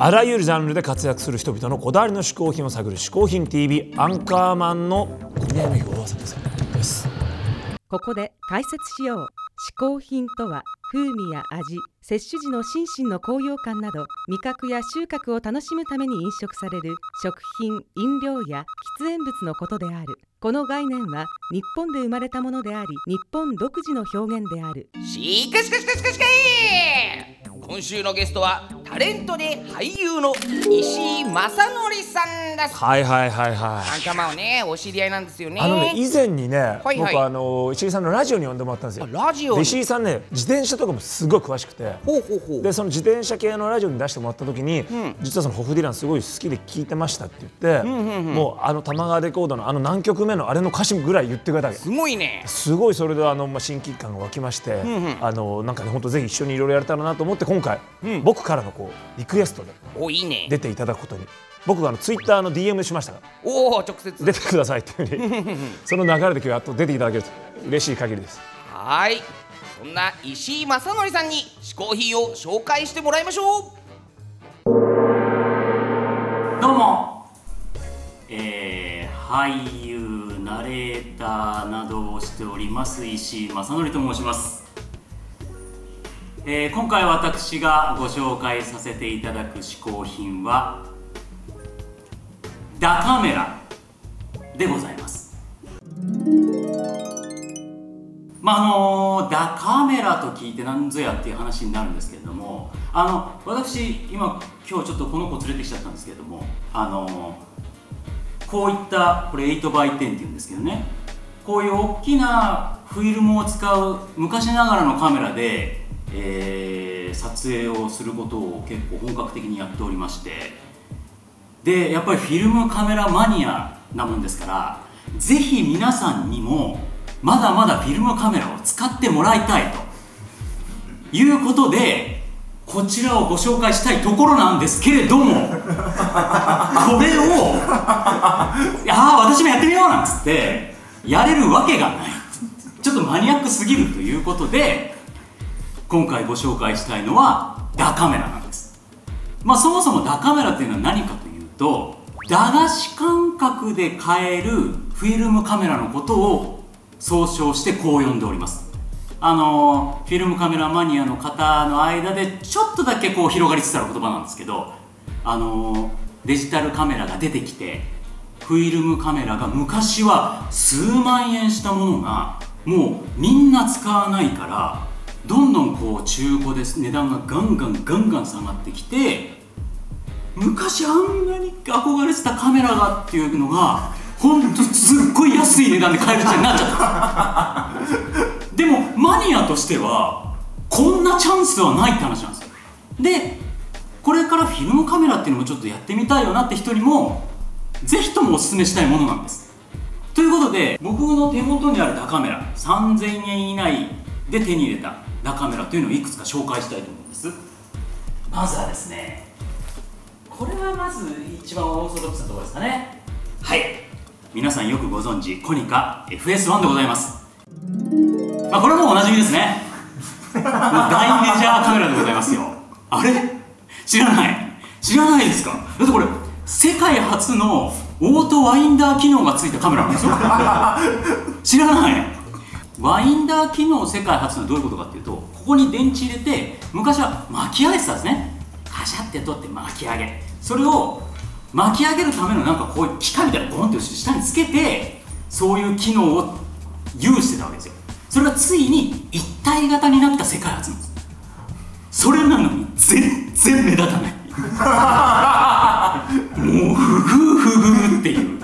あらゆるジャンルで活躍する人々のこだわりの嗜好品を探る「嗜好品 TV」アンカーマンの小宮山洋正さんです。ここで解説しよう。嗜好品とは風味や味摂取時の心身の高揚感など味覚や収穫を楽しむために飲食される食品飲料や喫煙物のことである。この概念は日本で生まれたものであり日本独自の表現である。しかしかしかしかしかい今週のゲストはタレントで俳優の石井正則さんです。はいはいはいはい。アンカーマンはねお知り合いなんですよね。あのね以前にね、はいはい。僕あの石井さんのラジオに呼んでもらったんですよ。あラジオ石井さんね自転車とかもすごい詳しくて。ほうほうほう。でその自転車系のラジオに出してもらった時に、ん。実はそのホフディランすごい好きで聞いてましたって言って、もうあの玉川レコードのあの何曲目のあれの歌詞ぐらい言ってくれたわけ。すごいね。すごいそれであの、まあ、親近感が湧きまして、んうん。あのなんかね本当ぜひ一緒にいろいろやれたらなと思って今回、うん。僕からのこうリクエストでおいいね。出ていただくことに。僕があのツイッターの DM しましたから。おお直接。出てくださいっていうふうに。その流れで今日やっと出ていただけると。嬉しい限りです。はーい。そんな石井正則さんに嗜好品を紹介してもらいましょどうも、えー、俳優ナレーターなどをしております石井正則と申します、えー今回私がご紹介させていただく嗜好品はダカメラでございます。まああのダカメラと聞いて何ぞやっていう話になるんですけれどもあの私今今日ちょっとこの子連れてきちゃったんですけれどもあのこういったこれ 8x10 っていうんですけどねこういう大きなフィルムを使う昔ながらのカメラで、えー撮影をすることを結構本格的にやっておりまして。でやっぱりフィルムカメラマニアなもんですからぜひ皆さんにもまだまだフィルムカメラを使ってもらいたいと。いうことでこちらをご紹介したいところなんですけれども これを「いやー私もやってみよう」なんつってやれるわけがない。ちょっとマニアックすぎるということで今回ご紹介したいのはダカメラなんです。まあそもそもダカメラっていうのは何かというと駄菓子感覚で買えるフィルムカメラのことを総称してこう呼んでおります。あのフィルムカメラマニアの方の間でちょっとだけこう広がりつつある言葉なんですけどあのデジタルカメラが出てきてフィルムカメラが昔は数万円したものがもうみんな使わないからどんどんこう中古です値段がガンガンガンガン下がってきて昔あんなに憧れてたカメラがっていうのがほんとすっごい安い値段で買える時代になっちゃった。でもマニアとしてはこんなチャンスはないって話なんですよ。でこれからフィルムカメラっていうのもちょっとやってみたいよなって人にもぜひともおすすめしたいものなんです。ということで僕の手元にあるダカメラ3000円以内で手に入れたダカメラというのをいくつか紹介したいと思うんです。まずはですねこれはまず一番オーソドックスなところですかね。はい。皆さんよくご存知コニカ FS1 でございます。まあこれはもうおなじみですね。もう大メジャーカメラでございますよ。あれ？知らない。知らないですか？だってこれ世界初のオートワインダー機能がついたカメラなんですよ。知らないワインダー機能世界初のはどういうことかっていうとここに電池入れて昔は巻き上げてたんですね。カシャって取って巻き上げ。それを巻き上げるためのなんかこういう機械みたいなのゴンって下につけてそういう機能を有してたわけですよ。それがついに一体型になった世界初なんです。それなのに全然目立たない。もう不遇不遇っていう。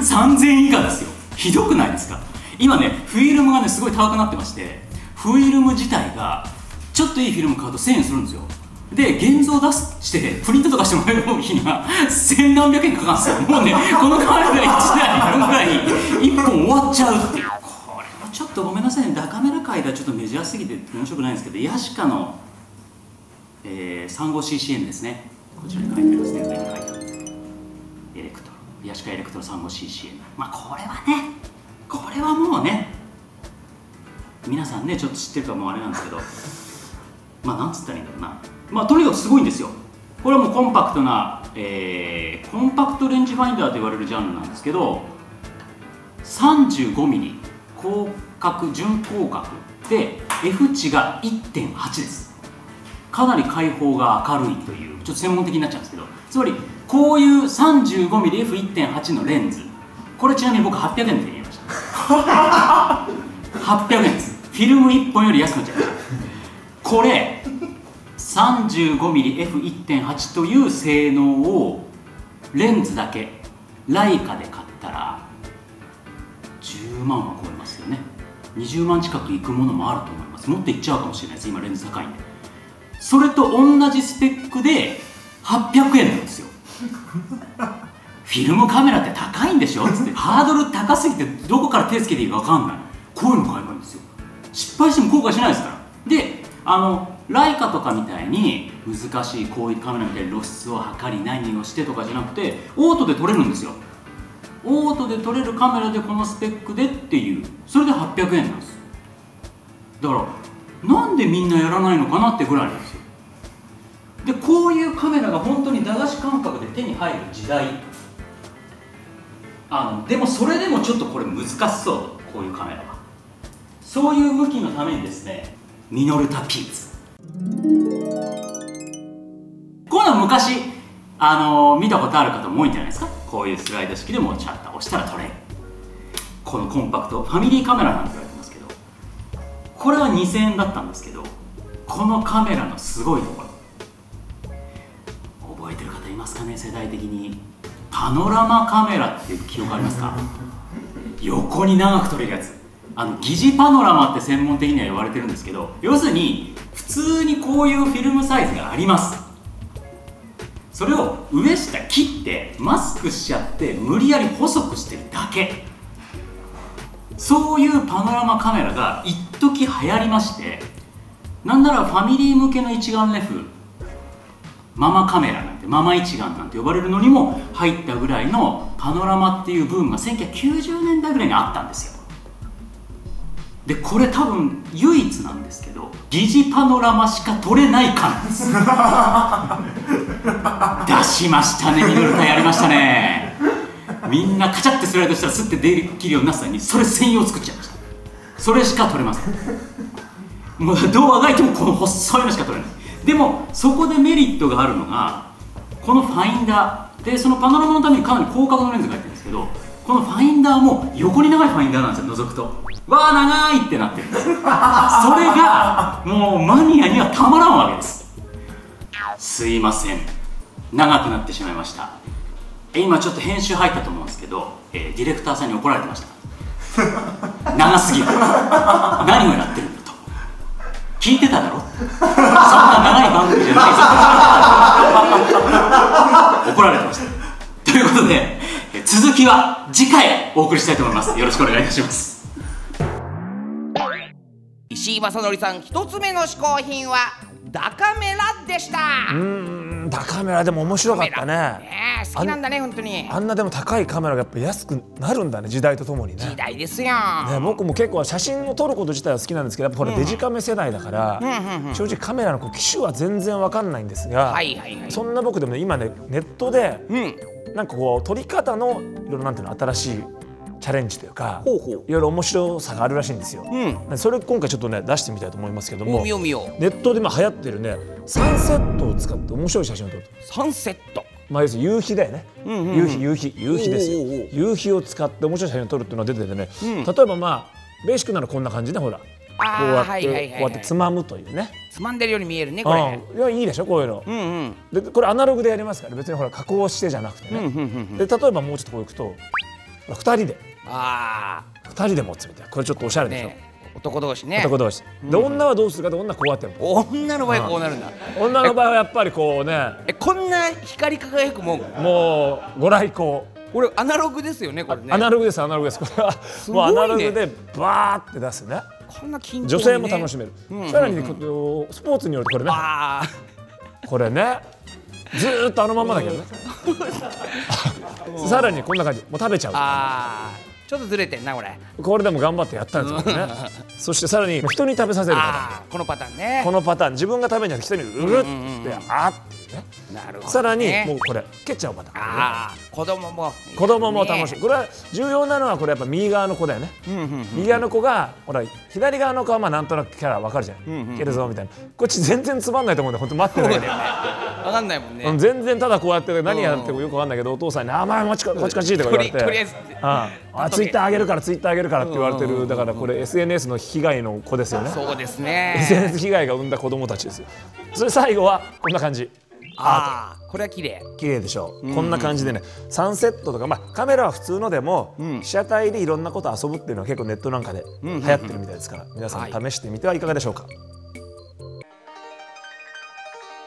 3000円以下ですよ。ひどくないですか？今ねフィルムがねすごい高くなってましてフィルム自体がちょっといいフィルム買うと1000円するんですよ。で現像出すしてプリントとかしてもらえる日には千何百円かかるんですよ。もうねこのカメラ1台分ぐらい1本終わっちゃうっていう。これはちょっとごめんなさいね。ダカメラ界ではちょっとメジャーすぎて面白くないんですけどヤシカの、えー、35CCM ですね。こちらに書いてありますね。上に書いてある。エレクトロヤシカエレクトロ 35CCN まあこれはね皆さんねちょっと知ってるかもあれなんですけど。まあなんつったらいいんだろうな。まあとにかくすごいんですよ。これはもうコンパクトな、えーコンパクトレンジファインダーと言われるジャンルなんですけど 35mm 広角準広角で F 値が1.8です。かなり開放が明るいというちょっと専門的になっちゃうんですけど。つまりこういう 35mmF1.8 のレンズ。これちなみに僕800円で手に入れました。800円です。フィルム1本より安くなっちゃいましたこれ 35mmF1.8 という性能をレンズだけライカで買ったら10万は超えますよね。20万近くいくものもあると思います。もっといっちゃうかもしれないです今レンズ高いんで。それと同じスペックで800円なんですよ。フィルムカメラって高いんでしょ？っつって。ハードル高すぎてどこから手つけていいか分かんない。こういうの買敗しても後悔しないですからであのライカとかみたいに難しいこういうカメラみたいに露出を測り何をしてとかじゃなくてオートで撮れるんですよ。オートで撮れるカメラでこのスペックでっていう。それで800円なんです。だからなんでみんなやらないのかなってぐらいなんですよ。でこういうカメラが本当に駄菓子感覚で手に入る時代。あのでもそれでもちょっとこれ難しそう。こういうカメラは。そういう向きのためにですねミノルタピーツ。こういうの昔あの見たことある方も多いんじゃないですか？こういうスライド式でもうシャッター押したら撮れる。このコンパクトファミリーカメラなんて言われてますけど。これは2000円だったんですけどこのカメラのすごいところ。覚えてる方いますかね？世代的に。パノラマカメラっていう記憶ありますか？横に長く撮れるやつ。あの疑似パノラマって専門的には言われてるんですけど要するに普通にこういうフィルムサイズがあります。それを上下切ってマスクしちゃって無理やり細くしてるだけ。そういうパノラマカメラが一時流行りましてなんならファミリー向けの一眼レフママカメラなんてママ一眼なんて呼ばれるのにも入ったぐらいのパノラマっていうブームが1990年代ぐらいにあったんですよ。でこれ多分唯一なんですけど疑似パノラマしか撮れないかなんです。出しましたね。ミノルタやりましたね。みんなカチャってスライドしたらスッてできるようになったのにそれ専用作っちゃいました。それしか撮れません。もうどうあがいてもこの細いのしか撮れない。でもそこでメリットがあるのがこのファインダーでそのパノラマのためにかなり広角のレンズが入ってるんですけどこのファインダーも横に長いファインダーなんですよ覗くと。わあ長いってなってる。んですそれがもうマニアにはたまらんわけです。すいません。長くなってしまいました。今ちょっと編集入ったと思うんですけど、えーディレクターさんに怒られてました。長すぎる。何をやってるんだと。聞いてただろ？そんな長い番組じゃないぞ怒られてました。ということで続きは次回お送りしたいと思います。よろしくお願いいたします。石井正則さん一つ目の嗜好品はダカメラでした。うんダカメラでも面白かったね。ねえ好きなんだね本当に。あんなでも高いカメラがやっぱ安くなるんだね時代とともにね。時代ですよ、ね、僕も結構写真を撮ること自体は好きなんですけどやっぱこれデジカメ世代だから、正直カメラのこう機種は全然わかんないんですが、はいはいはい。そんな僕でもね今ねネットでうんなんかこう撮り方のいろいろなんていうの新しいチャレンジというかほうほう。いろいろ面白さがあるらしいんですよ。うん。でそれ今回ちょっとね出してみたいと思いますけどもお見よう見よう。ネットで今流行ってるねサンセットを使って面白い写真を撮ると。サンセット。まあ、要するに夕日だよね、んうんうん。夕日夕日夕日ですよ。夕日を使って面白い写真を撮るっていうのが出ててね、うん。例えばまあベーシックならこんな感じねほらこうやって、こうやってつまむというね。つまんでるように見えるねこれ。うん。いやいいでしょこういうの、うんうん。でこれアナログでやりますから別にほら加工してじゃなくてね、うんうんうんで例えばもうちょっとこういくと2人で。あ2人で持つみたいな。これちょっとおしゃあれでしょ、ね男同士ね。男同士。で女はどうするかで女こうやってる女の場合こうなるんだ。女の場合はやっぱりこうね。えこんな光り輝くもん。もうご来光。これアナログですよねこれね。アナログですアナログです。これはもうアナログでバーって出すねこんな緊張、ね、女性も楽しめる、うん。うんうんさらにねスポーツによるとこれね。あこれね。ずーっとあのまんまだけどね。さらにこんな感じ。もう食べちゃー。うちょっとずれてんなこれ。これでも頑張ってやったんですよね。そしてさらに人に食べさせるかああこのパターンね。らこのパターン。自分が食べるんじゃなくて人にうるって、うんうんうんあね。なるほどね。さらにもうこれ蹴っちゃおうまた。ああ子供も。子供も楽しい、ね。これは重要なのはこれやっぱ右側の子だよね、右側の子がほら左側の子はまあなんとなくキャラわかるじゃん、蹴るぞみたいな。こっち全然つまんないと思うんで本当待ってるだけで、わかんないもんね。うん全然ただこうやって何やってもよくわかんないけどお父さんに「あまあこっちこっちこっち」とか言われて。とりあえず。ああツイッター上げるからツイッター上げるからって言われてるだからこれ SNS の被害の子ですよね。そうですね。SNS 被害が生んだ子供たちですよ。それ最後はこんな感じああこれは綺麗。綺麗でしょう、こんな感じでねサンセットとか、まあ、カメラは普通のでも、被写体でいろんなこと遊ぶっていうのは結構ネットなんかで流行ってるみたいですから、皆さん試してみてはいかがでしょうか、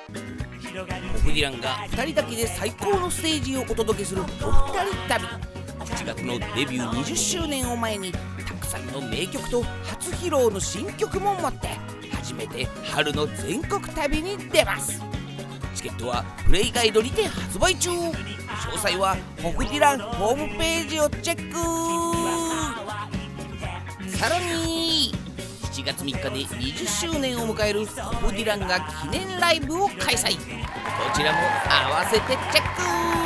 オフディランが2人だけで最高のステージをお届けするお二人旅。7月のデビュー20周年を前にたくさんの名曲と初披露の新曲も持って初めて春の全国旅に出ますチケットはプレイガイドにて発売中。詳細はホフディランホームページをチェック。さらに7月3日で20周年を迎えるホフディランが記念ライブを開催。こちらも合わせてチェック。